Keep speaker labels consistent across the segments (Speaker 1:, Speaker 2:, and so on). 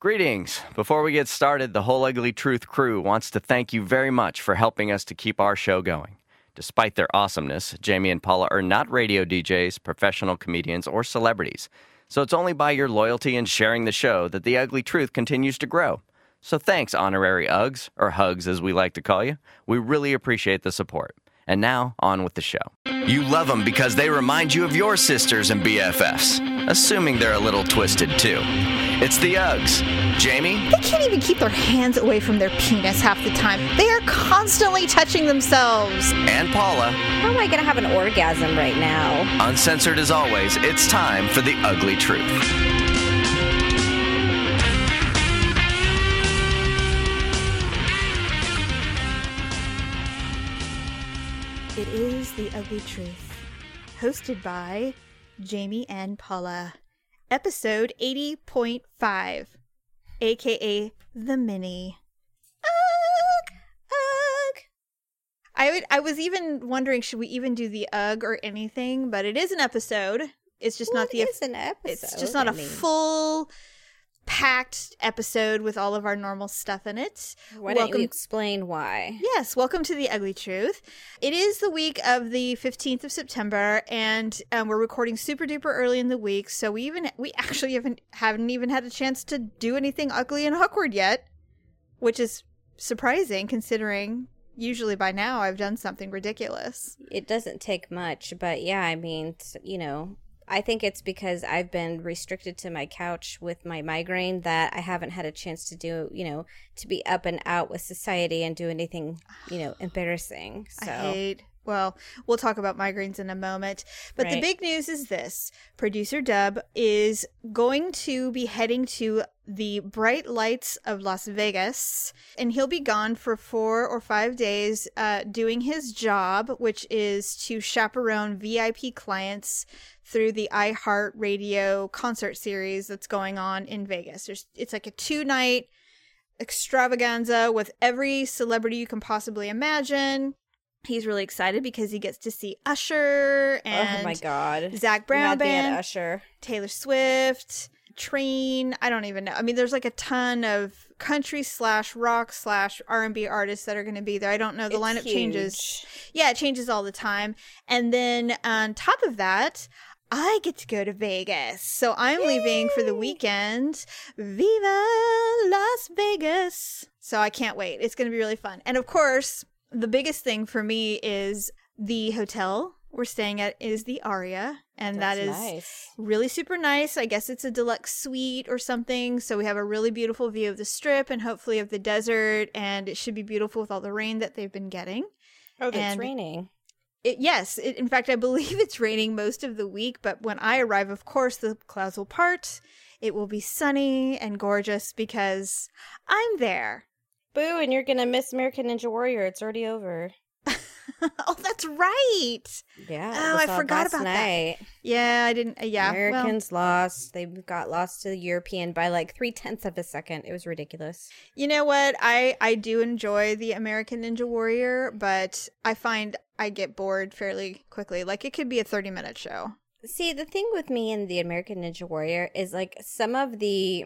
Speaker 1: Greetings. Before we get started, the Whole Ugly Truth crew wants to thank you very much for helping us to keep our show going. Despite their awesomeness, Jamie and Paula are not radio DJs, professional comedians, or celebrities. So it's only by your loyalty and sharing the show that the Ugly Truth continues to grow. So thanks, honorary Uggs, or Hugs as we like to call you. We really appreciate the support. And now, on with the show. You love them because they remind you of your sisters and BFFs, assuming they're a little twisted too. It's the Uggs. Jamie?
Speaker 2: They can't even keep their hands away from their penis half the time. They are constantly touching themselves.
Speaker 1: And Paula.
Speaker 3: How am I going to have an orgasm right now?
Speaker 1: Uncensored as always, it's time for the ugly truth.
Speaker 2: Ugly Truth, hosted by Jamie and Paula. Episode 80.5, aka The Mini. Ugh, ugh. I would I was even wondering should we even do the ugh or anything, but it is an episode. It's just not the
Speaker 3: is an episode?
Speaker 2: it's just not
Speaker 3: I
Speaker 2: a
Speaker 3: mean,
Speaker 2: full packed episode with all of our normal stuff in it.
Speaker 3: Why don't
Speaker 2: welcome-
Speaker 3: you explain why?
Speaker 2: Yes, welcome to the Ugly Truth. It is the week of the 15th of September, and um, we're recording super duper early in the week, so we even we actually haven't haven't even had a chance to do anything ugly and awkward yet, which is surprising considering usually by now I've done something ridiculous.
Speaker 3: It doesn't take much, but yeah, I mean, you know, I think it's because I've been restricted to my couch with my migraine that I haven't had a chance to do, you know, to be up and out with society and do anything, you know, embarrassing. So
Speaker 2: I hate. Well, we'll talk about migraines in a moment. But the big news is this producer Dub is going to be heading to the bright lights of Las Vegas, and he'll be gone for four or five days uh, doing his job, which is to chaperone VIP clients through the iHeartRadio concert series that's going on in Vegas. There's, it's like a two night extravaganza with every celebrity you can possibly imagine. He's really excited because he gets to see Usher and
Speaker 3: oh my god, Zac
Speaker 2: Brown
Speaker 3: me at
Speaker 2: Band,
Speaker 3: Usher.
Speaker 2: Taylor Swift, Train. I don't even know. I mean, there's like a ton of country slash rock slash R and B artists that are going to be there. I don't know. The
Speaker 3: It's
Speaker 2: lineup changes. Yeah, it changes all the time. And then on top of that, I get to go to Vegas. So I'm leaving for the weekend. Viva Las Vegas. So I can't wait. It's going to be really fun. And of course, the biggest thing for me is the hotel we're staying at is the Aria. And that
Speaker 3: That's nice.
Speaker 2: really super nice. I guess it's a deluxe suite or something. So we have a really beautiful view of the strip and hopefully of the desert. And it should be beautiful with all the rain that they've been getting.
Speaker 3: Oh,
Speaker 2: it's
Speaker 3: raining.
Speaker 2: It, yes, it, in fact, I believe it's raining most of the week, but when I arrive, of course, the clouds will part. It will be sunny and gorgeous because I'm there.
Speaker 3: Boo, and you're gonna miss American Ninja Warrior. It's already over.
Speaker 2: oh, that's right.
Speaker 3: Yeah.
Speaker 2: Oh, I forgot about that.
Speaker 3: night.
Speaker 2: Yeah, I didn't. Uh, yeah, well,
Speaker 3: Americans lost. They got lost to the European by like three tenths of a second. It was ridiculous.
Speaker 2: you know what? I I do enjoy the American Ninja Warrior, but I find I get bored fairly quickly. Like it could be a thirty minute show.
Speaker 3: See, the thing with me and the American Ninja Warrior is like some of the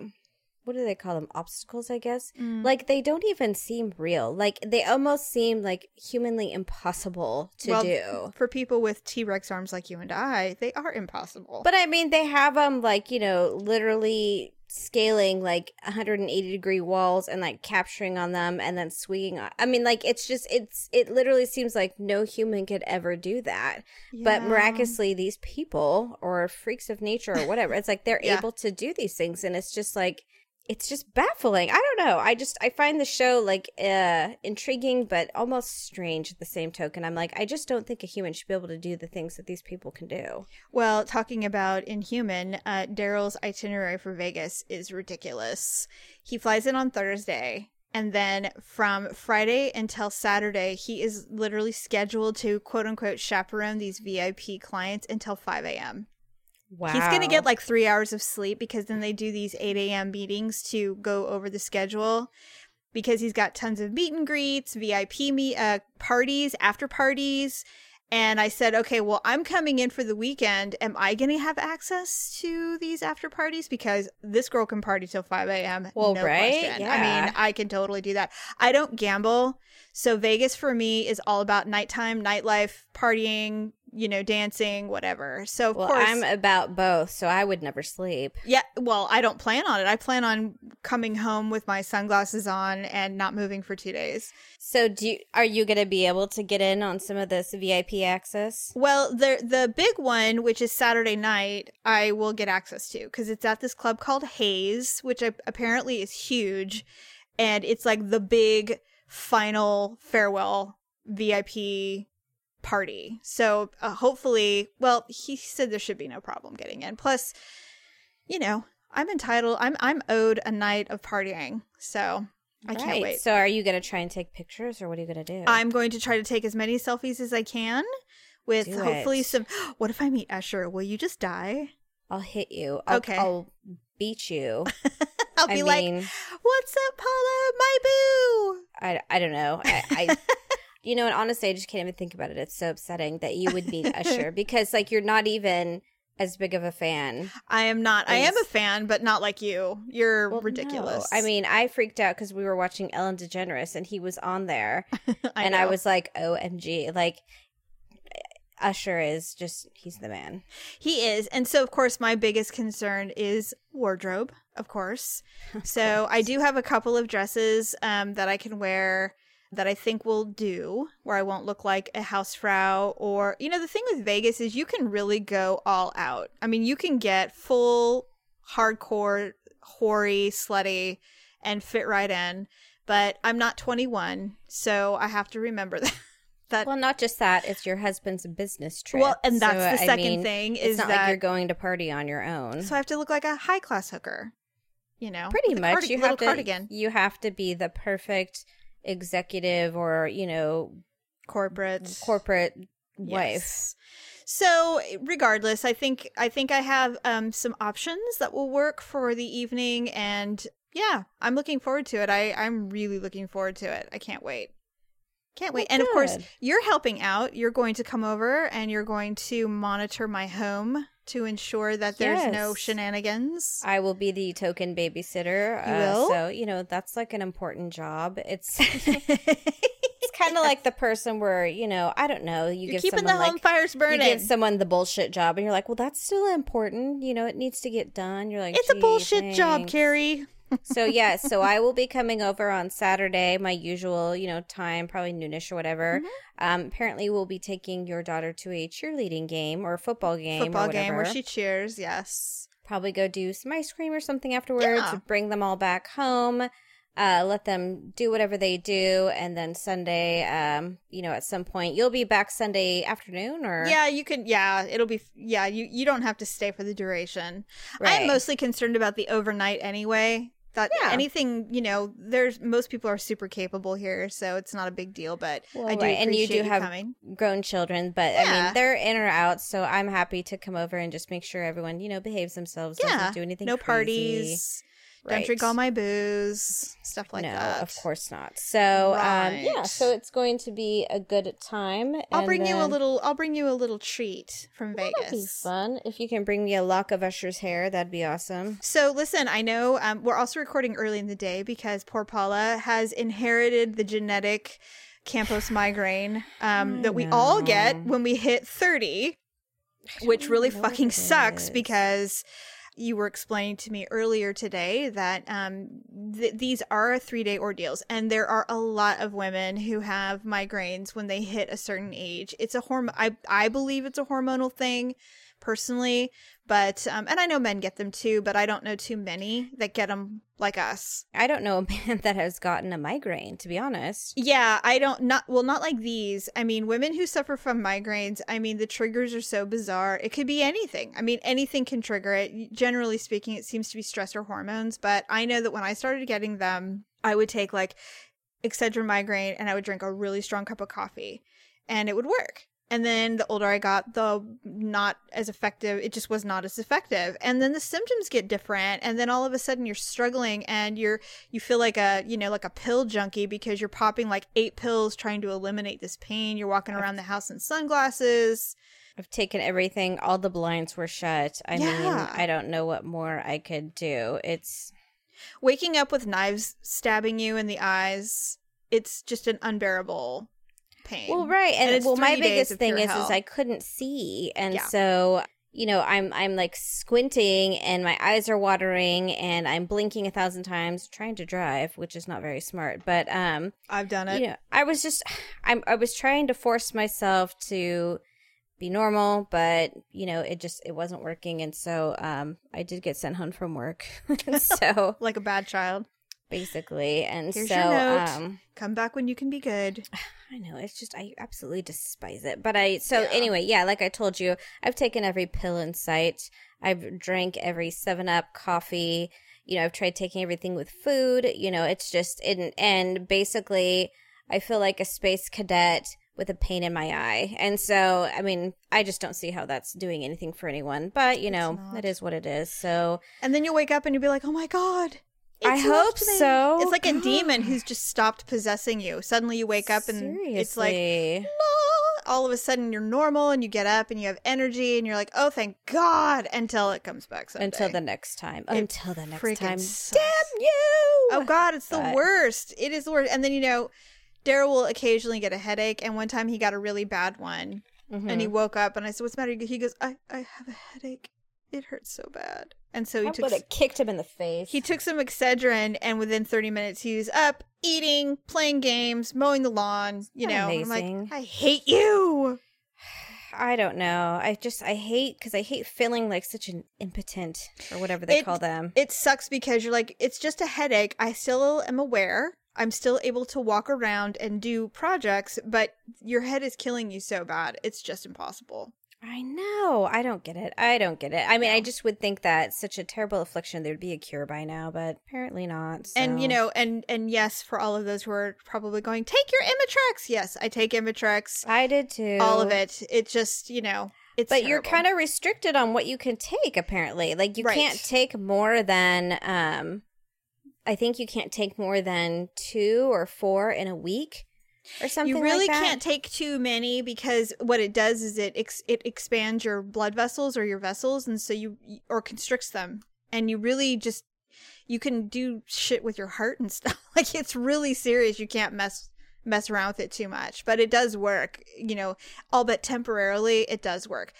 Speaker 3: what do they call them? Obstacles, I guess.
Speaker 2: Mm.
Speaker 3: Like they don't even seem real. Like they almost seem like humanly impossible to
Speaker 2: Well,
Speaker 3: do.
Speaker 2: For people with T Rex arms like you and I, they are impossible.
Speaker 3: But I mean, they have them like you know, literally scaling like 180 degree walls and like capturing on them and then swinging. On. I mean, like it's just it's it literally seems like no human could ever do that. But miraculously, these people or freaks of nature or whatever, it's like they're
Speaker 2: Yeah.
Speaker 3: able to do these things, and it's just like it's just baffling. I don't know. I just I find the show like uh intriguing but almost strange at the same token. I'm like I just don't think a human should be able to do the things that these people can do.
Speaker 2: Well, talking about Inhuman, uh, Daryl's itinerary for Vegas is ridiculous. He flies in on Thursday, and then from Friday until Saturday, he is literally scheduled to quote unquote chaperone these VIP clients until 5 a.m.
Speaker 3: Wow.
Speaker 2: He's going to get like three hours of sleep because then they do these 8 a.m. meetings to go over the schedule because he's got tons of meet and greets, VIP meet, uh, parties, after parties. And I said, okay, well, I'm coming in for the weekend. Am I going to have access to these after parties? Because this girl can party till 5 a.m.
Speaker 3: Well,
Speaker 2: no
Speaker 3: right?
Speaker 2: question.
Speaker 3: Yeah.
Speaker 2: I mean, I can totally do that. I don't gamble. So Vegas for me is all about nighttime, nightlife, partying, you know, dancing, whatever. So of
Speaker 3: Well,
Speaker 2: course,
Speaker 3: I'm about both, so I would never sleep.
Speaker 2: yeah. Well, I don't plan on it. I plan on coming home with my sunglasses on and not moving for two days.
Speaker 3: So, do you, are you going to be able to get in on some of this VIP access?
Speaker 2: Well, the the big one, which is Saturday night, I will get access to because it's at this club called Haze, which apparently is huge, and it's like the big final farewell VIP party. So uh, hopefully, well, he said there should be no problem getting in. Plus, you know, I'm entitled. I'm I'm owed a night of partying, so I can't wait.
Speaker 3: So, are you going to try and take pictures, or what are you going to do?
Speaker 2: I'm going to try to take as many selfies as I can with
Speaker 3: Do
Speaker 2: hopefully
Speaker 3: it.
Speaker 2: some. What if I meet Usher? Will you just die?
Speaker 3: I'll hit you. I'll,
Speaker 2: Okay.
Speaker 3: I'll beat you.
Speaker 2: I'll be
Speaker 3: I
Speaker 2: like, "What's up, Paula? My boo."
Speaker 3: I, I don't know. I, I you know, and honestly, I just can't even think about it. It's so upsetting that you would meet Usher because, like, you're not even as big of a fan.
Speaker 2: I am not. I am a fan, but not like you. You're
Speaker 3: Well,
Speaker 2: ridiculous.
Speaker 3: no. I mean, I freaked out because we were watching Ellen DeGeneres and he was on there,
Speaker 2: I
Speaker 3: and I was like, "OMG!" Like, Usher is just he's the man.
Speaker 2: He is, and so of course my biggest concern is wardrobe. Of course. So I do have a couple of dresses um, that I can wear that I think will do, where I won't look like a housefrau or you know the thing with Vegas is you can really go all out. I mean, you can get full hardcore hoary slutty and fit right in, but I'm not 21, so I have to remember that. that
Speaker 3: Well, not just that; it's your husband's business trip.
Speaker 2: well, and that's
Speaker 3: So,
Speaker 2: the
Speaker 3: I
Speaker 2: second
Speaker 3: mean,
Speaker 2: thing
Speaker 3: It's
Speaker 2: is
Speaker 3: not
Speaker 2: that
Speaker 3: like you're going to party on your own.
Speaker 2: so I have to look like a high class hooker. You know,
Speaker 3: Pretty much, you have to.
Speaker 2: cardigan,
Speaker 3: You have to be the perfect executive or you know
Speaker 2: corporate,
Speaker 3: corporate wife.
Speaker 2: Yes. So regardless, I think I think I have um, some options that will work for the evening, and yeah, I'm looking forward to it. I I'm really looking forward to it. I can't wait. Can't wait.
Speaker 3: Well,
Speaker 2: and of course, you're helping out. You're going to come over and you're going to monitor my home to ensure that there's no shenanigans.
Speaker 3: I will be the token babysitter.
Speaker 2: You
Speaker 3: uh,
Speaker 2: will?
Speaker 3: So you know that's like an important job. It's it's kind of like the person where you know I don't know. You
Speaker 2: You're
Speaker 3: give
Speaker 2: keeping the
Speaker 3: someone
Speaker 2: home
Speaker 3: like
Speaker 2: fires
Speaker 3: you give someone the bullshit job, and you're like, well, that's still important. You know, it needs to get done. You're like,
Speaker 2: it's a
Speaker 3: "Gee,
Speaker 2: bullshit job. Carrie.
Speaker 3: So yeah, so I will be coming over on Saturday, my usual, you know, time, probably noonish or whatever.
Speaker 2: Mm-hmm.
Speaker 3: Um, apparently, we'll be taking your daughter to a cheerleading game or a football game,
Speaker 2: Football game where she cheers. Yes.
Speaker 3: Probably go do some ice cream or something afterwards.
Speaker 2: Yeah.
Speaker 3: Bring them all back home. Uh, let them do whatever they do, and then Sunday, um, you know, at some point, you'll be back Sunday afternoon, or
Speaker 2: Yeah, you can. Yeah, it'll be. Yeah, you you don't have to stay for the duration.
Speaker 3: Right.
Speaker 2: I'm mostly concerned about the overnight anyway. That
Speaker 3: Yeah.
Speaker 2: anything you know, there's most people are super capable here, so it's not a big deal. But
Speaker 3: Well,
Speaker 2: I do
Speaker 3: right, and you do have
Speaker 2: coming.
Speaker 3: grown children, but I
Speaker 2: Yeah.
Speaker 3: mean they're in or out, so I'm happy to come over and just make sure everyone, you know, behaves themselves,
Speaker 2: Yeah,
Speaker 3: doesn't do anything.
Speaker 2: no
Speaker 3: crazy.
Speaker 2: parties. Don't drink all my booze, stuff like
Speaker 3: no,
Speaker 2: that.
Speaker 3: of course not. So, um, yeah, so it's going to be a good time.
Speaker 2: I'll bring you a little. I'll bring you a little treat from
Speaker 3: That'd be
Speaker 2: Vegas.
Speaker 3: fun. If you can bring me a lock of Usher's hair, that'd be awesome.
Speaker 2: So listen, I know um, we're also recording early in the day because poor Paula has inherited the genetic Campos migraine um, that we all get when we hit thirty, which really
Speaker 3: even know what
Speaker 2: fucking sucks
Speaker 3: is.
Speaker 2: because you were explaining to me earlier today that um, th- these are three day ordeals, and there are a lot of women who have migraines when they hit a certain age. It's a hormone. I I believe it's a hormonal thing, personally, but um, and I know men get them too, but I don't know too many that get them like us.
Speaker 3: I don't know a man that has gotten a migraine, to be honest.
Speaker 2: Yeah, I don't not well not like these. I mean, women who suffer from migraines, I mean, the triggers are so bizarre. It could be anything. I mean, anything can trigger it. Generally speaking, it seems to be stress or hormones, but I know that when I started getting them, I would take like Excedrin migraine and I would drink a really strong cup of coffee and it would work. And then the older I got, the not as effective, it just was not as effective. And then the symptoms get different. And then all of a sudden you're struggling and you're, you feel like a, you know, like a pill junkie because you're popping like eight pills trying to eliminate this pain. You're walking around the house in sunglasses.
Speaker 3: I've taken everything. All the blinds were shut. I mean, I don't know what more I could do. It's
Speaker 2: Waking up with knives stabbing you in the eyes, it's just an unbearable pain.
Speaker 3: well, right, and,
Speaker 2: And
Speaker 3: well, my biggest thing is,
Speaker 2: hell.
Speaker 3: is I couldn't see, and
Speaker 2: Yeah.
Speaker 3: so you know, I'm I'm like squinting, and my eyes are watering, and I'm blinking a thousand times trying to drive, which is not very smart. But um,
Speaker 2: I've done it.
Speaker 3: you know, I was just, I'm, I was trying to force myself to be normal, but you know, it just, it wasn't working, and so um, I did get sent home from work. so
Speaker 2: Like a bad child.
Speaker 3: basically, and
Speaker 2: Here's
Speaker 3: so um,
Speaker 2: Come back when you can be good.
Speaker 3: I know it's just I absolutely despise it. But I so
Speaker 2: Yeah.
Speaker 3: anyway, yeah, like I told you, I've taken every pill in sight. I've drank every 7 Up coffee. You know, I've tried taking everything with food. You know, it's just and and basically I feel like a space cadet with a pain in my eye. And so, I mean, I just don't see how that's doing anything for anyone. But, you know, it is what it is. So,
Speaker 2: And then you'll wake up and you'll be like, oh my God.
Speaker 3: I hope so.
Speaker 2: It's like a demon who's just stopped possessing you. Suddenly you wake up and it's like,
Speaker 3: Seriously.
Speaker 2: All of a sudden you're normal and you get up and you have energy and you're like, oh, thank God, until it comes back someday.
Speaker 3: until the next time.
Speaker 2: It
Speaker 3: until the next time.
Speaker 2: sucks.
Speaker 3: Damn you!
Speaker 2: Oh God, it's the worst. It is the worst. And then, you know, Daryl will occasionally get a headache. And one time he got a really bad one. And he
Speaker 3: Mhm.
Speaker 2: woke up and I said, What's the matter? He goes, I, I have a headache. It hurts so bad. And so he
Speaker 3: I
Speaker 2: took
Speaker 3: would have kicked him in the face.
Speaker 2: He took some Excedrin, and within 30 minutes, he was up, eating, playing games, mowing the lawn. You know, I'm like, I hate you.
Speaker 3: I don't know. I just I hate because I hate feeling like such an impotent or whatever they
Speaker 2: It-
Speaker 3: call them.
Speaker 2: It sucks because you're like, it's just a headache. I still am aware. I'm still able to walk around and do projects, but your head is killing you so bad. It's just impossible.
Speaker 3: I know. I don't get it. I don't get it. I mean, I just would think that such a terrible affliction there'd be a cure by now, but apparently not.
Speaker 2: And you know, and and yes, for all of those who are probably going, take your Imitrex. Yes, I take Imitrex.
Speaker 3: I did too.
Speaker 2: All of it. It just, you know, it's.
Speaker 3: but you're kind of restricted on what you can take apparently like you
Speaker 2: Right.
Speaker 3: can't take more than um i think you can't take more than two or four in a week or something
Speaker 2: you really
Speaker 3: like
Speaker 2: can't take too many because what it does is it ex- it expands your blood vessels or your vessels and so you or constricts them and you really just you can do shit with your heart and stuff like it's really serious you can't mess mess around with it too much but it does work you know all but temporarily it does work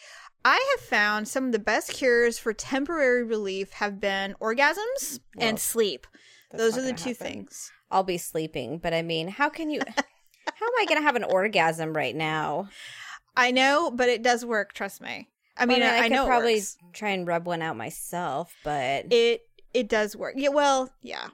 Speaker 2: I have found some of the best cures for temporary relief have been orgasms and sleep.
Speaker 3: That's
Speaker 2: Those are the two
Speaker 3: happen.
Speaker 2: things.
Speaker 3: i'll be sleeping but i mean how can you how am i gonna have an orgasm right now
Speaker 2: I know, but it does work. Trust me. I mean,
Speaker 3: Well,
Speaker 2: I, I
Speaker 3: could
Speaker 2: know
Speaker 3: probably
Speaker 2: works.
Speaker 3: try and rub one out myself but
Speaker 2: it it does work. Yeah, well, yeah.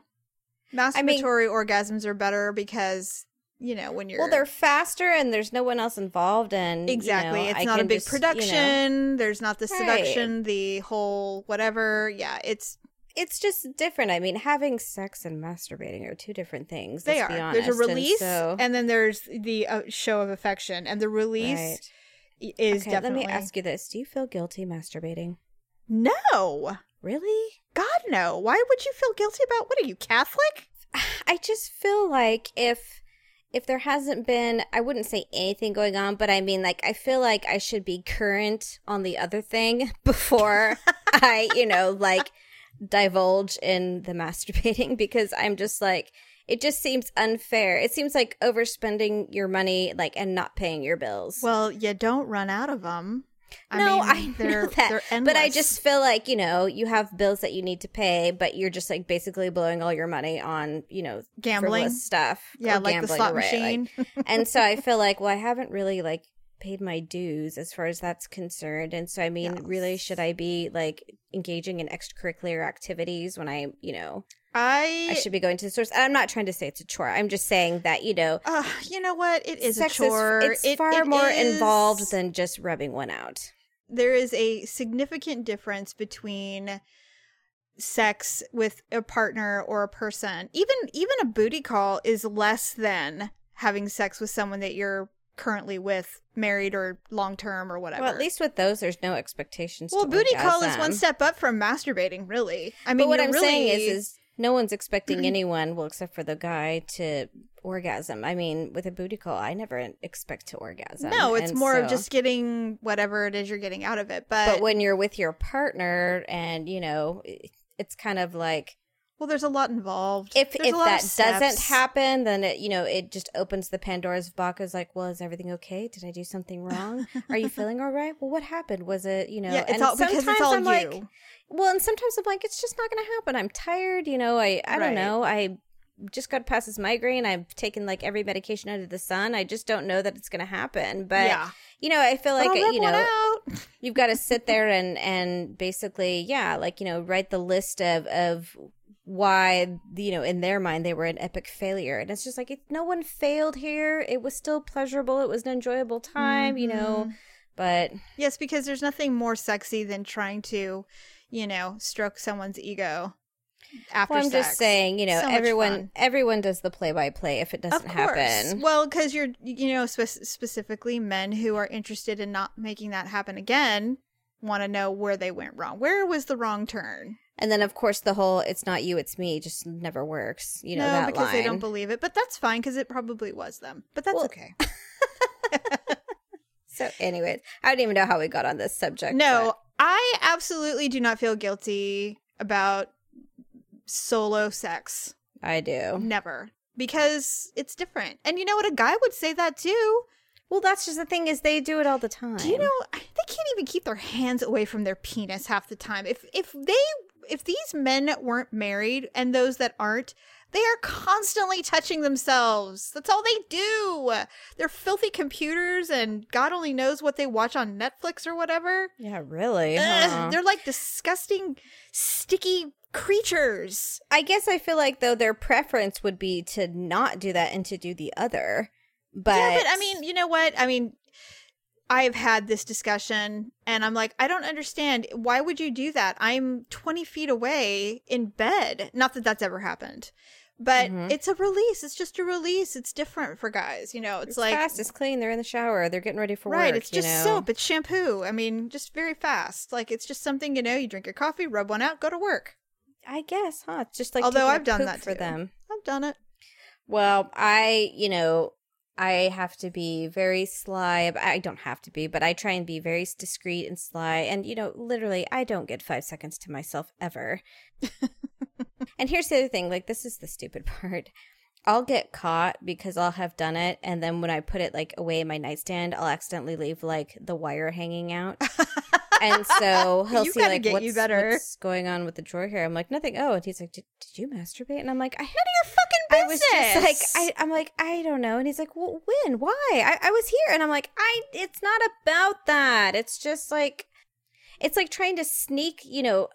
Speaker 2: Masturbatory
Speaker 3: mean-
Speaker 2: orgasms are better because you know when you're
Speaker 3: well they're faster and there's no one else involved and you
Speaker 2: exactly.
Speaker 3: know,
Speaker 2: it's
Speaker 3: I
Speaker 2: not a big
Speaker 3: just, you know-
Speaker 2: production. There's not the
Speaker 3: Right.
Speaker 2: seduction, the whole whatever. Yeah, it's
Speaker 3: it's just different. I mean, having sex and masturbating are two different things.
Speaker 2: they are.
Speaker 3: Honest.
Speaker 2: There's a
Speaker 3: And
Speaker 2: release,
Speaker 3: so-
Speaker 2: and then there's the uh, show of affection, and the release
Speaker 3: Right.
Speaker 2: is
Speaker 3: okay,
Speaker 2: definitely.
Speaker 3: let me ask you this: Do you feel guilty masturbating?
Speaker 2: No,
Speaker 3: Really?
Speaker 2: God no. Why would you feel guilty about? What are you Catholic?
Speaker 3: I just feel like if if there hasn't been, I wouldn't say anything going on, but I mean, like, I feel like I should be current on the other thing before I, you know, like divulge in the masturbating because I'm just like, it just seems unfair. It seems like overspending your money, like, and not paying your bills.
Speaker 2: Well, you don't run out of them. I
Speaker 3: no,
Speaker 2: mean,
Speaker 3: I know
Speaker 2: they're,
Speaker 3: that,
Speaker 2: They're
Speaker 3: but I just feel like you know you have bills that you need to pay, but you're just like basically blowing all your money on you know
Speaker 2: gambling.
Speaker 3: stuff.
Speaker 2: Yeah, like the slot
Speaker 3: right, like-
Speaker 2: machine.
Speaker 3: and so I feel like, well, I haven't really like paid my dues as far as that's concerned. And so, I mean, really, should I be like engaging in extracurricular activities when I, you know,
Speaker 2: I,
Speaker 3: I should be going to the source? I'm not trying to say it's a chore. I'm just saying that, you know,
Speaker 2: uh, you know what? It is a chore.
Speaker 3: Is, it's
Speaker 2: It-
Speaker 3: far
Speaker 2: it
Speaker 3: more
Speaker 2: is-
Speaker 3: involved than just rubbing one out.
Speaker 2: there is a significant difference between sex with a partner or a person. Even even a booty call is less than having sex with someone that you're currently with, married or long term or whatever.
Speaker 3: Well, at least with those, there's no expectations.
Speaker 2: Well,
Speaker 3: to
Speaker 2: booty call is one step up from masturbating, really. I mean,
Speaker 3: but what I'm
Speaker 2: really,
Speaker 3: saying is, is no one's expecting anyone, well, except for the guy, to orgasm. I mean, with a booty call, I never expect to orgasm.
Speaker 2: no, it's
Speaker 3: And
Speaker 2: more of just getting whatever it is you're getting out of it. But,
Speaker 3: But when you're with your partner, and you know, it's kind of like
Speaker 2: well, there's a lot involved.
Speaker 3: if
Speaker 2: There's
Speaker 3: if that doesn't happen, then it you know it just opens the Pandora's box. Is like, well, is everything okay? Did I do something wrong? Are you feeling all right? Well, what happened? Was it you know?
Speaker 2: yeah, it's
Speaker 3: and
Speaker 2: all because it's
Speaker 3: sometimes
Speaker 2: all
Speaker 3: I'm
Speaker 2: you.
Speaker 3: like, well, and sometimes I'm like, it's just not going to happen. I'm tired. You know, I I
Speaker 2: Right.
Speaker 3: don't know. I just got past this migraine. I've taken like every medication under the sun. I just don't know that it's going to happen. But
Speaker 2: yeah,
Speaker 3: you know, I feel like you know you've got to sit there and and basically yeah like you know write the list of of why you know in their mind they were an epic failure and it's just like it, no one failed here it was still pleasurable it was an enjoyable time you know
Speaker 2: Mhm.
Speaker 3: but
Speaker 2: Yes, because there's nothing more sexy than trying to, you know, stroke someone's ego after
Speaker 3: well, i'm
Speaker 2: sex.
Speaker 3: just saying you know
Speaker 2: So
Speaker 3: everyone everyone does the play by play if it doesn't happen
Speaker 2: Well, because you're, you know, spe- specifically men who are interested in not making that happen again want to know where they went wrong. Where was the wrong turn?
Speaker 3: And then of course the whole it's not you it's me just never works you know
Speaker 2: no,
Speaker 3: that
Speaker 2: because
Speaker 3: line
Speaker 2: they don't believe it. But that's fine because it probably was them. But that's
Speaker 3: Well,
Speaker 2: okay.
Speaker 3: so anyways i don't even know how we got on this subject
Speaker 2: No, I absolutely do not feel guilty about solo sex.
Speaker 3: i do
Speaker 2: Never. Because it's different. And you know what? A guy would say that too.
Speaker 3: well that's just the thing is they do it all the time
Speaker 2: Do you know they can't even keep their hands away from their penis half the time. If if they if these men weren't married and those that aren't, they are constantly touching themselves. That's all they do. They're filthy computers and God only knows what they watch on Netflix or whatever.
Speaker 3: Yeah, really. Huh?
Speaker 2: they're like disgusting sticky creatures.
Speaker 3: I guess I feel like though their preference would be to not do that and to do the other. But
Speaker 2: yeah, but I mean, you know what? I mean, I've had this discussion and I'm like, I don't understand. Why would you do that? I'm 20 feet away in bed. Not that that's ever happened, but
Speaker 3: Mhm.
Speaker 2: it's a release. It's just a release. It's different for guys. You know, it's,
Speaker 3: it's
Speaker 2: like,
Speaker 3: fast, it's clean. They're in the shower. They're getting ready for
Speaker 2: right.
Speaker 3: work. Right.
Speaker 2: It's just
Speaker 3: know?
Speaker 2: soap. It's shampoo. I mean, just very fast. Like, it's just something, you know, you drink your coffee, rub one out, go to work.
Speaker 3: I guess, huh? It's just like
Speaker 2: Although I've done that
Speaker 3: for
Speaker 2: too.
Speaker 3: them.
Speaker 2: I've done it.
Speaker 3: Well, I, you know, I have to be very sly. I don't have to be, but I try and be very discreet and sly. And, you know, literally, I don't get five seconds to myself ever. and here's the other thing like, this is the stupid part. I'll get caught because I'll have done it. And then when I put it like away in my nightstand, I'll accidentally leave like the wire hanging out. and so he'll
Speaker 2: You
Speaker 3: see like what's, what's going on with the drawer here. I'm like, nothing. Oh, and he's like, did, did you masturbate? And I'm like, I
Speaker 2: had your fucking
Speaker 3: I was just like, I, I'm like, I don't know. And he's like, well, when? Why? I, I was here. And I'm like, I, it's not about that. It's just like, it's like trying to sneak, you know,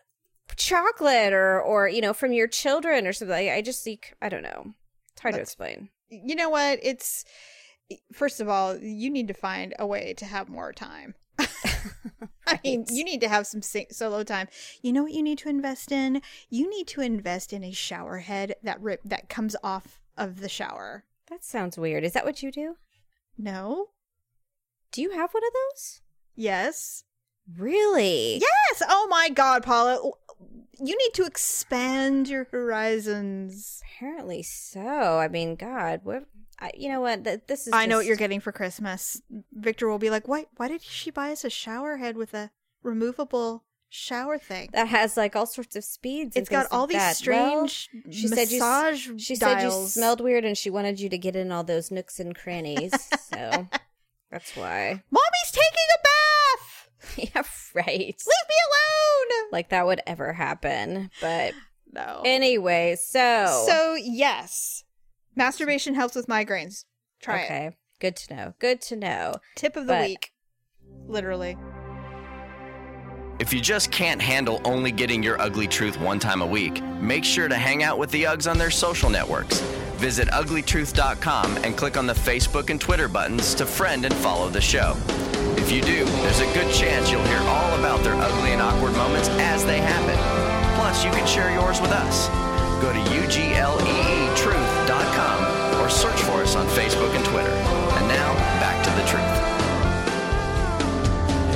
Speaker 3: chocolate or, or, you know, from your children or something. I, I just seek, I don't know. It's hard
Speaker 2: That's-
Speaker 3: to explain.
Speaker 2: you know what? It's first of all, you need to find a way to have more time. I mean, you need to have some solo time. You know what you need to invest in? You need to invest in a shower head that rip that comes off of the shower.
Speaker 3: That sounds weird. Is that what you do?
Speaker 2: No?
Speaker 3: Do you have one of those?
Speaker 2: Yes.
Speaker 3: Really?
Speaker 2: Yes. Oh my god, Paula. You need to expand your horizons.
Speaker 3: Apparently so. I mean, God, what? I, you know what? Th- This is.
Speaker 2: I know what you're getting for Christmas. Victor will be like, "Why why did she buy us a shower head with a removable shower thing?"
Speaker 3: That has like all sorts of speeds. and
Speaker 2: It's got all
Speaker 3: like
Speaker 2: these
Speaker 3: that.
Speaker 2: strange
Speaker 3: she said you She said you smelled weird and she wanted you to get in all those nooks and crannies. so that's why.
Speaker 2: Mommy's taking a bath.
Speaker 3: yeah, right.
Speaker 2: Leave me alone.
Speaker 3: Like that would ever happen. But
Speaker 2: No.
Speaker 3: anyway, so
Speaker 2: So yes, masturbation helps with migraines. Try it.
Speaker 3: okay, good to know. Good to know.
Speaker 2: Tip of the
Speaker 3: But-
Speaker 2: week. Literally.
Speaker 1: If you just can't handle only getting your ugly truth one time a week, make sure to hang out with the Uggs on their social networks. Visit uglytruth.com and click on the Facebook and Twitter buttons to friend and follow the show. If you do, there's a good chance you'll hear all about their ugly and awkward moments as they happen. Plus, you can share yours with us. Go to ugleetruth.com or search for us on Facebook and Twitter. And Now, back to the truth.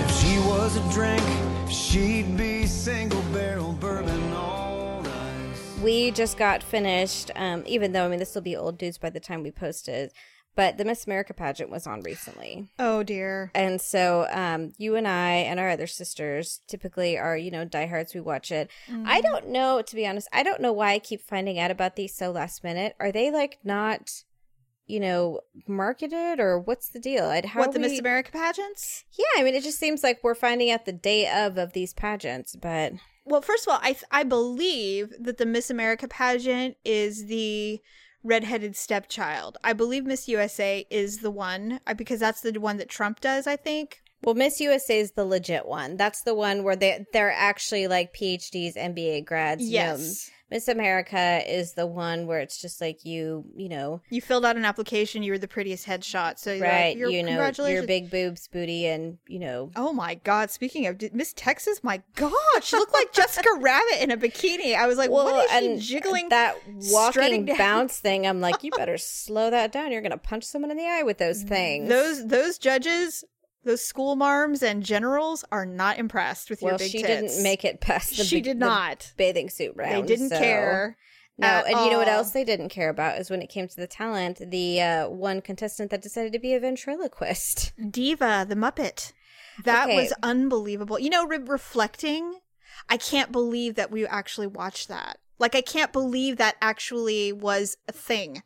Speaker 4: If she was a drink, she'd be single barrel bourbon all night.
Speaker 3: We just got finished, um, even though, I mean, this will be old dudes by the time we post it, but the Miss America pageant was on recently.
Speaker 2: Oh dear.
Speaker 3: And so um, you and I and our other sisters typically are, you know, diehards. We watch it. I don't know, to be honest, I don't know why I keep finding out about these so last minute. Are they like not, you know, marketed or what's the deal? I'd, how
Speaker 2: what the
Speaker 3: we-
Speaker 2: Miss America pageants?
Speaker 3: Yeah, I mean, it just seems like we're finding out the day of of these pageants, but
Speaker 2: Well, first of all, I th- I believe that the Miss America pageant is the redheaded stepchild. I believe Miss USA is the one uh, because that's the one that Trump does. I think.
Speaker 3: well, Miss USA is the legit one. That's the one where they they're actually like PhDs, MBA grads. you know.
Speaker 2: Yes.
Speaker 3: Miss America is the one where it's just like you, you know,
Speaker 2: You filled out an application. You were the prettiest headshot. So you're like,
Speaker 3: right?
Speaker 2: you're-
Speaker 3: know, your big boobs, booty, and you know,
Speaker 2: Oh my God! Speaking of did- Miss Texas, my God, she looked like Jessica Rabbit in a bikini. I was like, what is she jiggling?
Speaker 3: that walking bounce thing? I'm like, you better slow that down. You're gonna punch someone in the eye with those things.
Speaker 2: Those those judges, those school marms and generals are not impressed with your
Speaker 3: well,
Speaker 2: big
Speaker 3: she
Speaker 2: tits.
Speaker 3: didn't make it past the
Speaker 2: she did not.
Speaker 3: bathing suit round.
Speaker 2: They didn't
Speaker 3: so-
Speaker 2: care.
Speaker 3: No, and you know what else they didn't care about is when it came to the talent, the uh, one contestant that decided to be a ventriloquist.
Speaker 2: Diva, the Muppet. That
Speaker 3: Okay.
Speaker 2: was unbelievable. You know, re- reflecting, I can't believe that we actually watched that. Like, I can't believe that actually was a thing.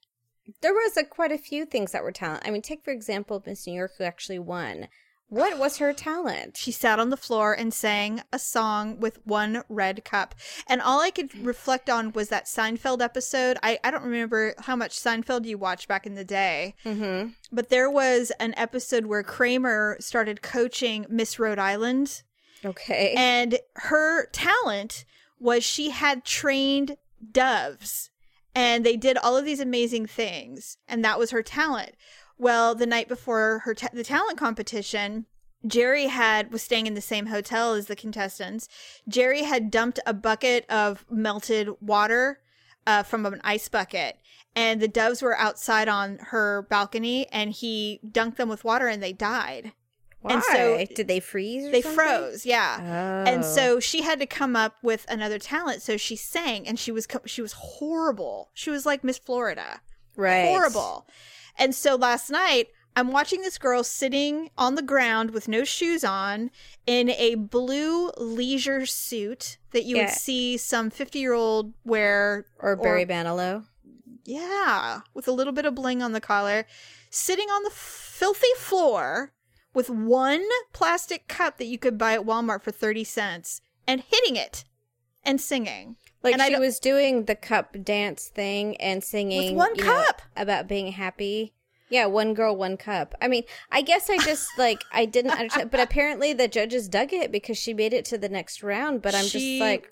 Speaker 3: There was a, quite a few things that were talent. I mean, take for example Miss New York, who actually won. What was her talent?
Speaker 2: She sat on the floor and sang a song with one red cup. And all I could reflect on was that Seinfeld episode. I, I don't remember how much Seinfeld you watched back in the day,
Speaker 3: Mm-hmm.
Speaker 2: but there was an episode where Kramer started coaching Miss Rhode Island.
Speaker 3: Okay.
Speaker 2: And her talent was she had trained doves and they did all of these amazing things. And that was her talent. Well, the night before her ta- the talent competition, Jerry had was staying in the same hotel as the contestants. Jerry had dumped a bucket of melted water uh, from an ice bucket, and the doves were outside on her balcony, and he dunked them with water, and they died.
Speaker 3: Why?
Speaker 2: and so-
Speaker 3: did they freeze? Or
Speaker 2: They
Speaker 3: something?
Speaker 2: froze, yeah. And
Speaker 3: Oh.
Speaker 2: so she had to come up with another talent. So she sang, and she was co- she was horrible. She was like Miss Florida,
Speaker 3: right,
Speaker 2: horrible. And so last night, I'm watching this girl sitting on the ground with no shoes on in a blue leisure suit that you
Speaker 3: Yeah.
Speaker 2: would see some 50 year old wear,
Speaker 3: or Barry Manilow.
Speaker 2: yeah, with a little bit of bling on the collar, sitting on the filthy floor with one plastic cup that you could buy at Walmart for 30 cents and hitting it and singing.
Speaker 3: Like
Speaker 2: And
Speaker 3: she was doing the cup dance thing and singing with
Speaker 2: one
Speaker 3: you know,
Speaker 2: cup.
Speaker 3: about being happy. Yeah, one girl, one cup. I mean, I guess I just like I didn't understand, but apparently the judges dug it because she made it to the next round. But I'm
Speaker 2: She-
Speaker 3: just like,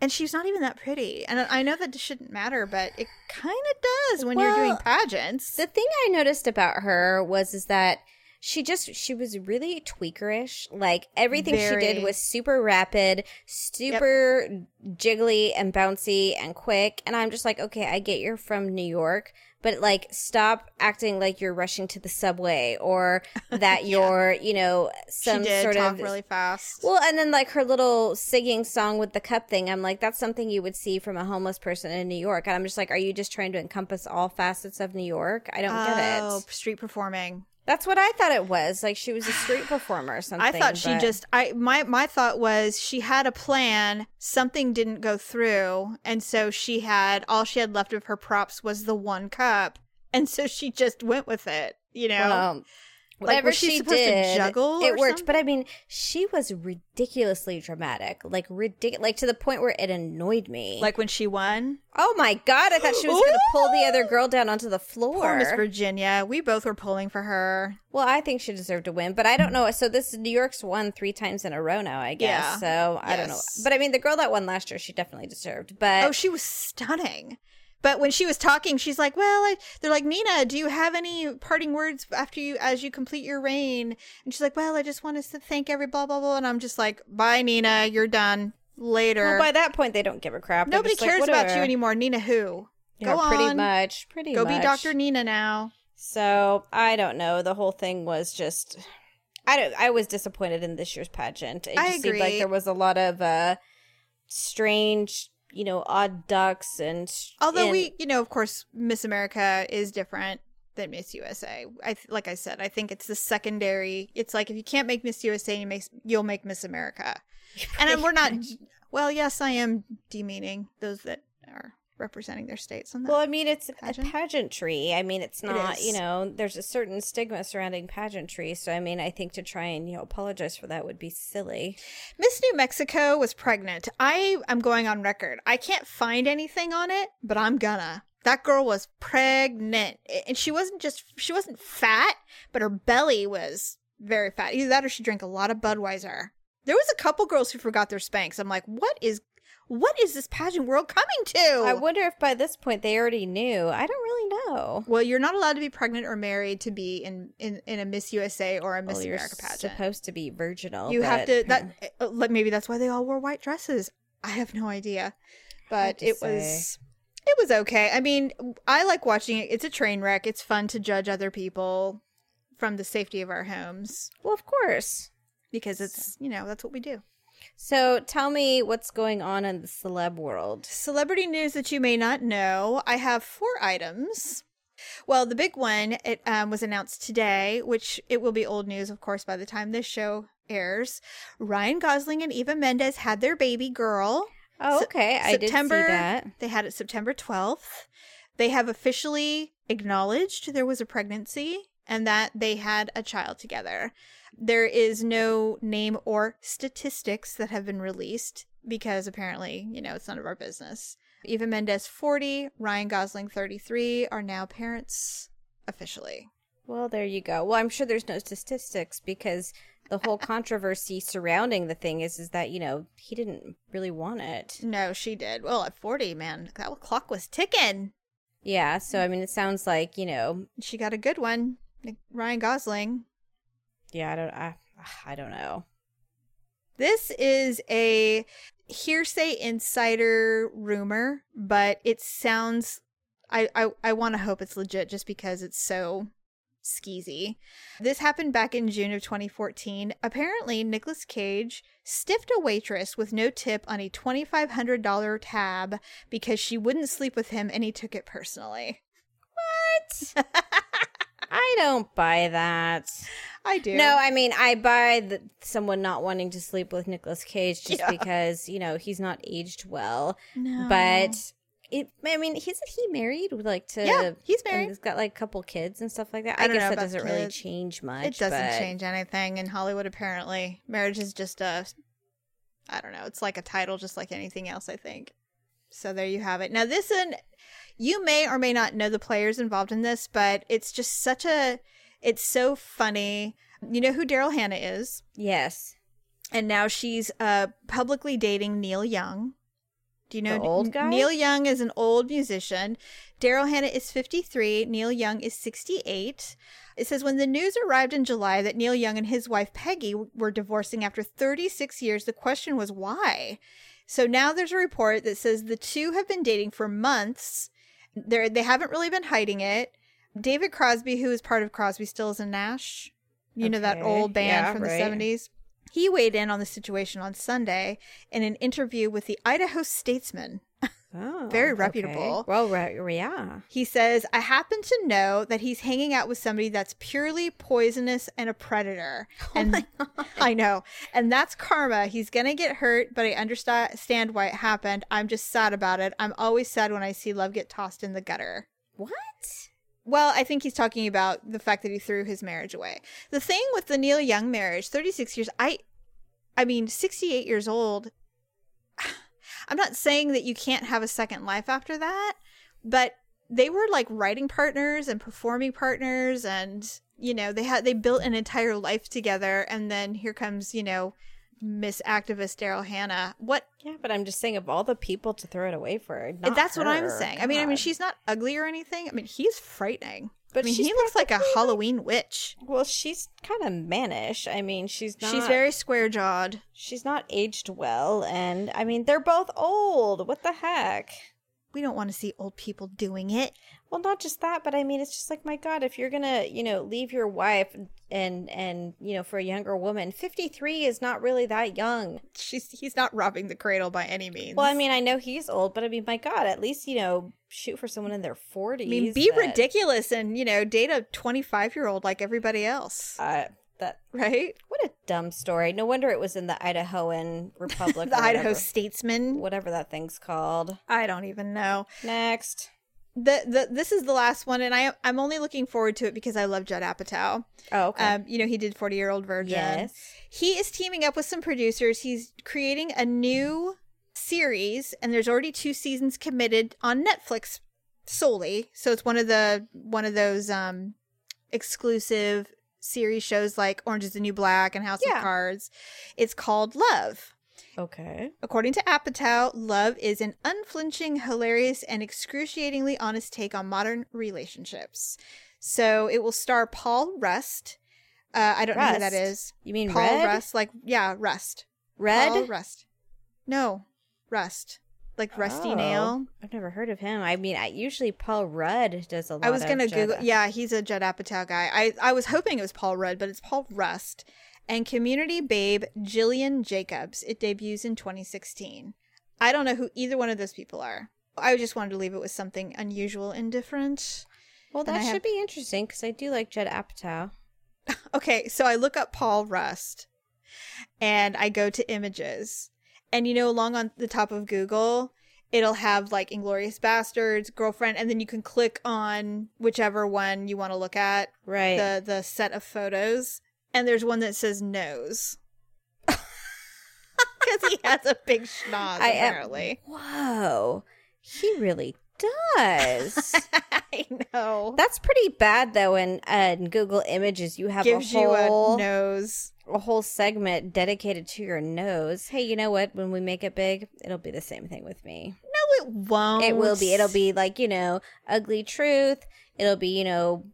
Speaker 2: And she's not even that pretty. And I know that shouldn't matter, but it kind of does when you're doing pageants.
Speaker 3: the thing I noticed about her was is that she just she was really tweakerish. Like everything she did was super rapid, super jiggly and bouncy and quick. And I'm just like, okay, I get you're from New York, but like stop acting like you're rushing to the subway or that you're, you know, some sort
Speaker 2: talk
Speaker 3: of
Speaker 2: really fast.
Speaker 3: well, and then like her little singing song with the cup thing, I'm like, that's something you would see from a homeless person in New York. And I'm just like, are you just trying to encompass all facets of New York? I don't get it.
Speaker 2: oh,
Speaker 3: it.
Speaker 2: street performing.
Speaker 3: That's what I thought it was. Like she was a street performer or something.
Speaker 2: I thought she
Speaker 3: but-
Speaker 2: just I my my thought was she had a plan, something didn't go through, and so she had all she had left of her props was the one cup. And so she just went with it, you know.
Speaker 3: Well, whatever
Speaker 2: was she
Speaker 3: she
Speaker 2: supposed to
Speaker 3: did,
Speaker 2: juggle
Speaker 3: it worked.
Speaker 2: something?
Speaker 3: But I mean, she was ridiculously dramatic, like ridiculous, like to the point where it annoyed me.
Speaker 2: like when she won.
Speaker 3: oh my god, I thought she was going to pull the other girl down onto the floor.
Speaker 2: Poor Miss Virginia. We both were pulling for her.
Speaker 3: Well, I think she deserved to win, but I don't know. So this New York's won three times in a row now, I guess.
Speaker 2: Yeah.
Speaker 3: So I don't know. But I mean, the girl that won last year, she definitely deserved. But
Speaker 2: Oh, she was stunning. But when she was talking, she's like, "Well, I, they're like, Nina, do you have any parting words after you as you complete your reign?" And she's like, "Well, I just want us to thank every blah blah blah." And I'm just like, "Bye, Nina. You're done. Later."
Speaker 3: well, by that point, they don't give a crap. They're
Speaker 2: Nobody
Speaker 3: just like,
Speaker 2: cares about you anymore, Nina. Who?
Speaker 3: Yeah,
Speaker 2: Go
Speaker 3: pretty
Speaker 2: on.
Speaker 3: much. Pretty
Speaker 2: Go
Speaker 3: much.
Speaker 2: be Doctor Nina now.
Speaker 3: So I don't know. The whole thing was just. I don't. I was disappointed in this year's pageant. It
Speaker 2: I
Speaker 3: just seemed like there was a lot of uh strange, you know, odd ducks and.
Speaker 2: Although
Speaker 3: and-
Speaker 2: we, you know, of course, Miss America is different than Miss USA. I like I said, I think it's the secondary. It's like if you can't make Miss USA, you make you'll make Miss America. And we're not. Well, yes, I am demeaning those that representing their states on that.
Speaker 3: Well, I mean, it's
Speaker 2: pageant.
Speaker 3: a pageantry. I mean, it's not, you know, there's a certain stigma surrounding pageantry. So, I mean, I think to try and, you know, apologize for that would be silly.
Speaker 2: Miss New Mexico was pregnant. I am going on record. I can't find anything on it, but I'm gonna. That girl was pregnant. And she wasn't just she wasn't fat, but her belly was very fat. Either that or she drank a lot of Budweiser. There was a couple girls who forgot their Spanx. I'm like, what is what is this pageant world coming to?
Speaker 3: I wonder if by this point they already knew. I don't really know.
Speaker 2: well, you're not allowed to be pregnant or married to be in in, in a Miss USA or a Miss
Speaker 3: well,
Speaker 2: America pageant.
Speaker 3: supposed to be virginal.
Speaker 2: you have to that uh, like, maybe that's why they all wore white dresses i have no idea but it
Speaker 3: say.
Speaker 2: was it was okay i mean i like watching it it's a train wreck it's fun to judge other people from the safety of our homes
Speaker 3: Well, of course.
Speaker 2: because it's you know that's what we do
Speaker 3: So tell me what's going on in the celeb world.
Speaker 2: celebrity news that you may not know i have four items well the big one it um, was announced today which it will be old news of course by the time this show airs ryan gosling and eva mendes had their baby girl
Speaker 3: Oh,
Speaker 2: Se-
Speaker 3: okay. I did see
Speaker 2: September-
Speaker 3: that.
Speaker 2: They had it September 12th. They have officially acknowledged there was a pregnancy and that they had a child together. There is no name or statistics that have been released because apparently, you know, it's none of our business. Eva Mendes 40, Ryan Gosling 33 are now parents officially.
Speaker 3: Well, there you go. Well, I'm sure there's no statistics because the whole controversy surrounding the thing is is that, you know, he didn't really want it.
Speaker 2: No, she did. Well, at 40, man, that clock was ticking.
Speaker 3: Yeah, so I mean it sounds like, you know,
Speaker 2: She got a good one. Ryan Gosling.
Speaker 3: yeah, I don't I I don't know.
Speaker 2: This is a hearsay insider rumor, but it sounds I I, I want to hope it's legit just because it's so skeezy. This happened back in June of 2014. Apparently, Nicolas Cage stiffed a waitress with no tip on a $2500 tab because she wouldn't sleep with him and he took it personally.
Speaker 3: What? I don't buy that.
Speaker 2: I do.
Speaker 3: No, I mean I buy the, someone not wanting to sleep with Nicolas Cage just
Speaker 2: Yeah.
Speaker 3: because, you know, he's not aged well.
Speaker 2: no.
Speaker 3: But it I mean, isn't he married like to
Speaker 2: Yeah, he's married.
Speaker 3: He's got like a couple kids and stuff like that.
Speaker 2: I
Speaker 3: I, guess that doesn't really change much.
Speaker 2: It doesn't
Speaker 3: but-
Speaker 2: change anything in Hollywood, apparently. Marriage is just a, I don't know, it's like a title, just like anything else, I think. So there you have it. Now, this one, you may or may not know the players involved in this, but it's just such a, it's so funny. You know who Daryl Hannah is?
Speaker 3: Yes.
Speaker 2: And now she's uh, publicly dating Neil Young. Do you know
Speaker 3: The old guy?
Speaker 2: Neil Young is an old musician. Daryl Hannah is 53. Neil Young is 68. It says when the news arrived in July that Neil Young and his wife Peggy were divorcing after 36 years, the question was why. So now there's a report that says the two have been dating for months. They they haven't really been hiding it. David Crosby, who is part of Crosby, Stills and Nash, you know that old band
Speaker 3: Yeah,
Speaker 2: from
Speaker 3: right.
Speaker 2: the 70s. He weighed in on the situation on Sunday in an interview with the Idaho Statesman.
Speaker 3: Oh,
Speaker 2: Very
Speaker 3: okay.
Speaker 2: reputable.
Speaker 3: Well, re- yeah.
Speaker 2: He says, I happen to know that he's hanging out with somebody that's purely poisonous and a predator. Oh And I know. And that's karma. He's going to get hurt, but I understand why it happened. I'm just sad about it. I'm always sad when I see love get tossed in the gutter.
Speaker 3: What?
Speaker 2: Well, I think he's talking about the fact that he threw his marriage away. The thing with the Neil Young marriage, 36 years, I I mean, 68 years old. I'm not saying that you can't have a second life after that, but they were like writing partners and performing partners and you know, they had they built an entire life together and then here comes, you know, Miss Activist Daryl Hannah. What
Speaker 3: Yeah, but I'm just saying of all the people to throw it away for,
Speaker 2: that's what I'm
Speaker 3: her.
Speaker 2: saying. I mean, I mean, she's not ugly or anything. I mean, he's frightening.
Speaker 3: But
Speaker 2: I mean, he looks like a Halloween witch.
Speaker 3: Well, she's kind of mannish. I mean, she's not.
Speaker 2: She's very square jawed.
Speaker 3: She's not aged well, and I mean, they're both old. What the heck?
Speaker 2: We don't want to see old people doing it.
Speaker 3: Well, not just that, but I mean, it's just like my God, if you're gonna, you know, leave your wife and and you know, for a younger woman, fifty three is not really that young.
Speaker 2: She's he's not robbing the cradle by any means.
Speaker 3: Well, I mean, I know he's old, but I mean, my God, at least you know, shoot for someone in their forties.
Speaker 2: I mean, be ridiculous and you know, date a twenty five year old like everybody else,
Speaker 3: Uh, that
Speaker 2: right?
Speaker 3: what a dumb story. No wonder it was in the Idahoan Republic.
Speaker 2: the Idaho Statesman.
Speaker 3: whatever that thing's called.
Speaker 2: I don't even know.
Speaker 3: Next.
Speaker 2: The, the this is the last one, and I I'm only looking forward to it because I love Judd Apatow.
Speaker 3: Oh, okay.
Speaker 2: Um, you know, he did Forty Year Old Virgin.
Speaker 3: yes.
Speaker 2: He is teaming up with some producers. He's creating a new series, and there's already two seasons committed on Netflix solely. So it's one of the one of those um exclusive series shows like Orange is the New Black and House
Speaker 3: Yeah.
Speaker 2: of Cards. It's called Love.
Speaker 3: Okay.
Speaker 2: According to Apatow, Love is an unflinching, hilarious, and excruciatingly honest take on modern relationships. So it will star Paul Rust. Uh, I don't know who that is.
Speaker 3: You mean
Speaker 2: Paul
Speaker 3: Rudd?
Speaker 2: Rust, like yeah, Rust.
Speaker 3: Rudd?
Speaker 2: Paul Rust. No, Rust, like Rusty
Speaker 3: Oh,
Speaker 2: Nail.
Speaker 3: I've never heard of him. I mean, I usually Paul Rudd does a lot.
Speaker 2: I was gonna Google.
Speaker 3: Judd-
Speaker 2: Yeah, he's a Judd Apatow guy. I I was hoping it was Paul Rudd, but it's Paul Rust. And community babe Gillian Jacobs. It debuts in 2016. I don't know who either one of those people are. I just wanted to leave it with something unusual and different.
Speaker 3: Well, that should
Speaker 2: have-
Speaker 3: be interesting because I do like Judd Apatow.
Speaker 2: Okay, so I look up Paul Rust and I go to images. And you know, along on the top of Google, it'll have like Inglourious Basterds, Girlfriend, and then you can click on whichever one you want to look at,
Speaker 3: Right.
Speaker 2: the the set of photos. And there's one that says nose. Because he has a big schnoz,
Speaker 3: I am-
Speaker 2: apparently.
Speaker 3: Whoa. He really does.
Speaker 2: I know.
Speaker 3: That's pretty bad though. In, uh, in Google Images, you have
Speaker 2: Gives
Speaker 3: a
Speaker 2: you
Speaker 3: whole
Speaker 2: a nose.
Speaker 3: a whole segment dedicated to your nose. Hey, you know what? When we make it big, it'll be the same thing with me.
Speaker 2: No, it won't.
Speaker 3: It will be. It'll be like you know, ugly truth. It'll be you know,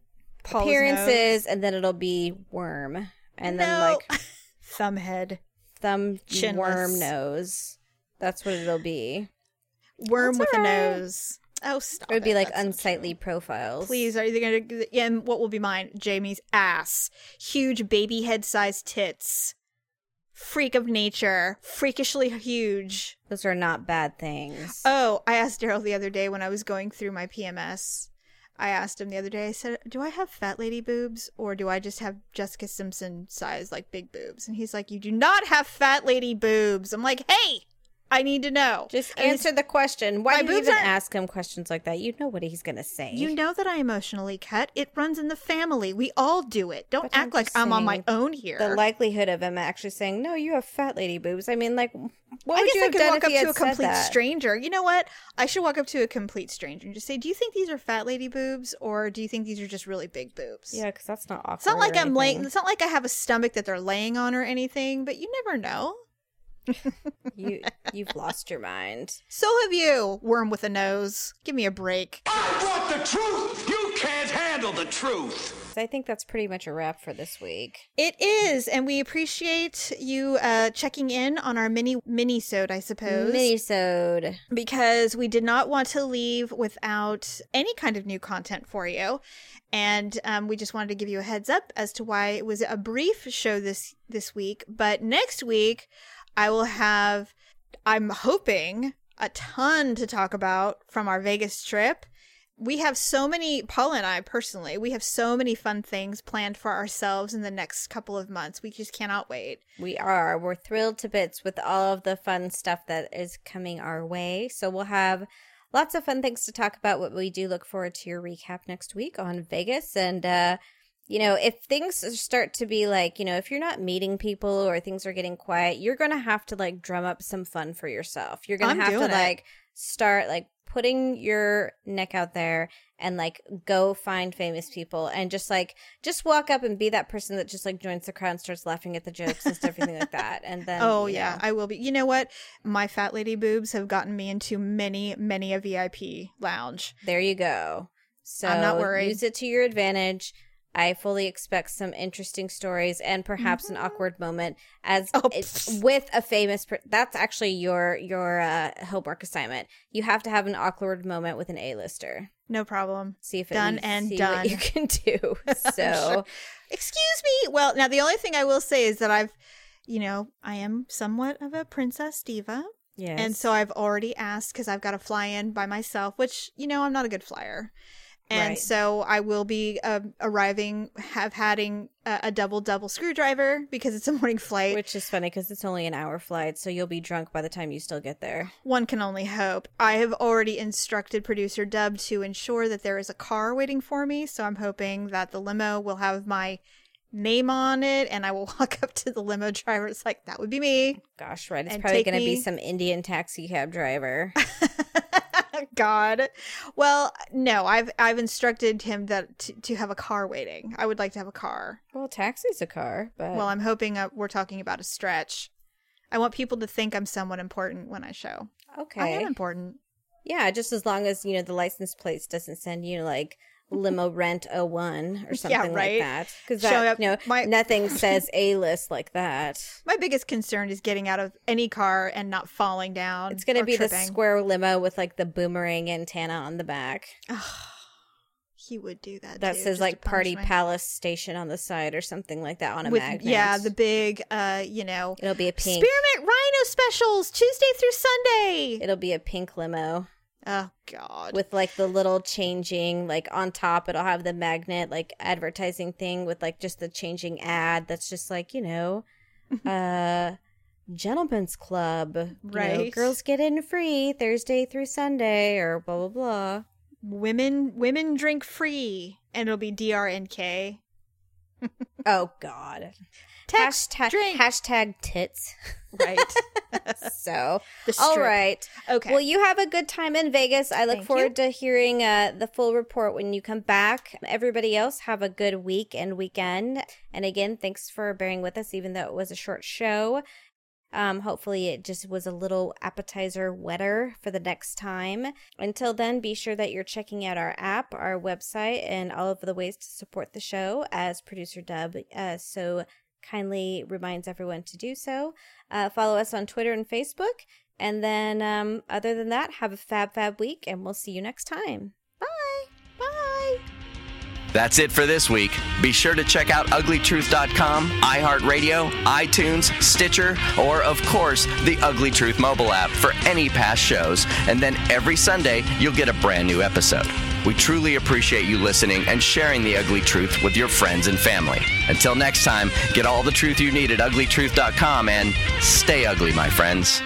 Speaker 2: Paul's
Speaker 3: appearances, and then it'll be worm, and then like
Speaker 2: thumb head,
Speaker 3: thumb
Speaker 2: Chinless.
Speaker 3: worm nose. That's what it'll be.
Speaker 2: Worm
Speaker 3: That's
Speaker 2: with a nose. Oh, stop.
Speaker 3: It would be
Speaker 2: it.
Speaker 3: like
Speaker 2: That's
Speaker 3: unsightly profiles.
Speaker 2: Please, are you gonna? Yeah, and what will be mine? Jamie's ass, huge baby head sized tits, freak of nature, freakishly huge.
Speaker 3: Those are not bad things.
Speaker 2: Oh, I asked Daryl the other day when I was going through my PMS. I asked him the other day. I said, "Do I have fat lady boobs, or do I just have Jessica Simpson size like big boobs?" And he's like, "You do not have fat lady boobs." I'm like, "Hey, I need to know."
Speaker 3: Just answer the question. Why do you even ask him questions like that? You know what he's gonna say.
Speaker 2: You know that I emotionally cut. It runs in the family. We all do it. Don't
Speaker 3: But I'm
Speaker 2: act like I'm on my own here.
Speaker 3: the likelihood of him actually saying, "No, you have fat lady boobs." I mean, like, what
Speaker 2: I
Speaker 3: would
Speaker 2: guess
Speaker 3: you
Speaker 2: I
Speaker 3: have
Speaker 2: could
Speaker 3: done
Speaker 2: walk
Speaker 3: if
Speaker 2: up
Speaker 3: he had
Speaker 2: to a complete stranger. You know what? I should walk up to a complete stranger and just say, "Do you think these are fat lady boobs, or do you think these are just really big boobs?"
Speaker 3: Yeah, because that's not awkward.
Speaker 2: It's not like I'm laying. It's not like I have a stomach that they're laying on or anything. But you never know.
Speaker 3: You you've lost your mind.
Speaker 2: So have you, worm with a nose. Give me a break.
Speaker 5: I want the truth! You can't handle the truth!
Speaker 3: I think that's pretty much a wrap for this week.
Speaker 2: It is, and we appreciate you uh, checking in on our mini mini sode, I suppose.
Speaker 3: Minisode.
Speaker 2: because we did not want to leave without any kind of new content for you and um, we just wanted to give you a heads up as to why it was a brief show this this week but next week i will have i'm hoping a ton to talk about from our vegas trip we have so many paula and i personally we have so many fun things planned for ourselves in the next couple of months we just cannot wait
Speaker 3: We are. We're thrilled to bits with all of the fun stuff that is coming our way. So we'll have lots of fun things to talk about. What we do look forward to your recap next week on Vegas. And, uh, you know, if things start to be like, you know, if you're not meeting people or things are getting quiet, you're going to have to like drum up some fun for yourself. You're going to have to
Speaker 2: it.
Speaker 3: like start like putting your neck out there and like go find famous people and just like just walk up and be that person that just like joins the crowd and starts laughing at the jokes and stuff, everything like that. And then
Speaker 2: Oh yeah,
Speaker 3: know,
Speaker 2: I will be. You know what? My fat lady boobs have gotten me into many, many a VIP lounge.
Speaker 3: there you go. So
Speaker 2: I'm not worried.
Speaker 3: Use it to your advantage. I fully expect some interesting stories and perhaps an awkward moment as
Speaker 2: Oh,
Speaker 3: it- with a famous. Per- that's actually your your uh, homework assignment. You have to have an awkward moment with an A-lister.
Speaker 2: No problem.
Speaker 3: See if it,
Speaker 2: Done and done.
Speaker 3: what you can do. So
Speaker 2: Sure. Excuse me. Well, now the only thing I will say is that I've, you know, I am somewhat of a princess diva.
Speaker 3: yes,
Speaker 2: And so I've already asked because I've got to fly in by myself, which, you know, I'm not a good flyer. And
Speaker 3: Right.
Speaker 2: so I will be uh, arriving, have having a, a double double screwdriver because it's a morning flight.
Speaker 3: which is funny because it's only an hour flight, so you'll be drunk by the time you still get there.
Speaker 2: One can only hope. I have already instructed producer Dub to ensure that there is a car waiting for me. So I'm hoping that the limo will have my name on it and I will walk up to the limo driver. It's like, that would be me.
Speaker 3: Gosh, right. It's probably going to be some Indian taxi cab driver.
Speaker 2: God. Well, no, I've I've instructed him that to, to have a car waiting. I would like to have a car.
Speaker 3: well, taxi's a car, but
Speaker 2: Well, I'm hoping uh, we're talking about a stretch. I want people to think I'm somewhat important when I show.
Speaker 3: Okay.
Speaker 2: I am important.
Speaker 3: Yeah, just as long as, you know, the license plates doesn't send you like limo rent 01 or something like
Speaker 2: right.
Speaker 3: that. Because
Speaker 2: Show
Speaker 3: that,
Speaker 2: up-
Speaker 3: you know,
Speaker 2: my-
Speaker 3: nothing says A-list like that.
Speaker 2: My biggest concern is getting out of any car and not falling down.
Speaker 3: It's going to
Speaker 2: or
Speaker 3: be the square limo with like the boomerang antenna on the back
Speaker 2: He would do that.
Speaker 3: that
Speaker 2: too,
Speaker 3: says like Party
Speaker 2: me.
Speaker 3: Palace Station on the side or something like that on a
Speaker 2: With
Speaker 3: magnet.
Speaker 2: yeah, the big uh, you know,
Speaker 3: It'll be a pink.
Speaker 2: Spearmint Rhino specials Tuesday through Sunday.
Speaker 3: It'll be a pink limo.
Speaker 2: Oh God.
Speaker 3: with like the little changing like on top it'll have the magnet like advertising thing with like just the changing ad that's just like you know uh gentlemen's club you know,
Speaker 2: Right.
Speaker 3: girls get in free thursday through sunday or blah blah blah
Speaker 2: women women drink free and it'll be DRNK.
Speaker 3: Oh god
Speaker 2: Text
Speaker 3: hashtag
Speaker 2: drink.
Speaker 3: hashtag tits
Speaker 2: right.
Speaker 3: so all right
Speaker 2: Okay.
Speaker 3: Well, you have a good time in Vegas. I look
Speaker 2: Thank
Speaker 3: forward to hearing uh, the full report when you come back. Everybody else, have a good week and weekend. And again, thanks for bearing with us, even though it was a short show. Um, hopefully, it just was a little appetizer wetter for the next time. Until then, be sure that you're checking out our app, our website, and all of the ways to support the show as producer Dub uh, so kindly reminds everyone to do so. Uh, follow us on Twitter and Facebook. And then, um, other than that, have a fab, fab week, and we'll see you next time.
Speaker 1: That's it for this week. Be sure to check out uglytruth.com, iHeartRadio, iTunes, Stitcher, or of course, the Ugly Truth mobile app for any past shows. And then every Sunday, you'll get a brand new episode. We truly appreciate you listening and sharing the ugly truth with your friends and family. Until next time, get all the truth you need at uglytruth.com and stay ugly, my friends.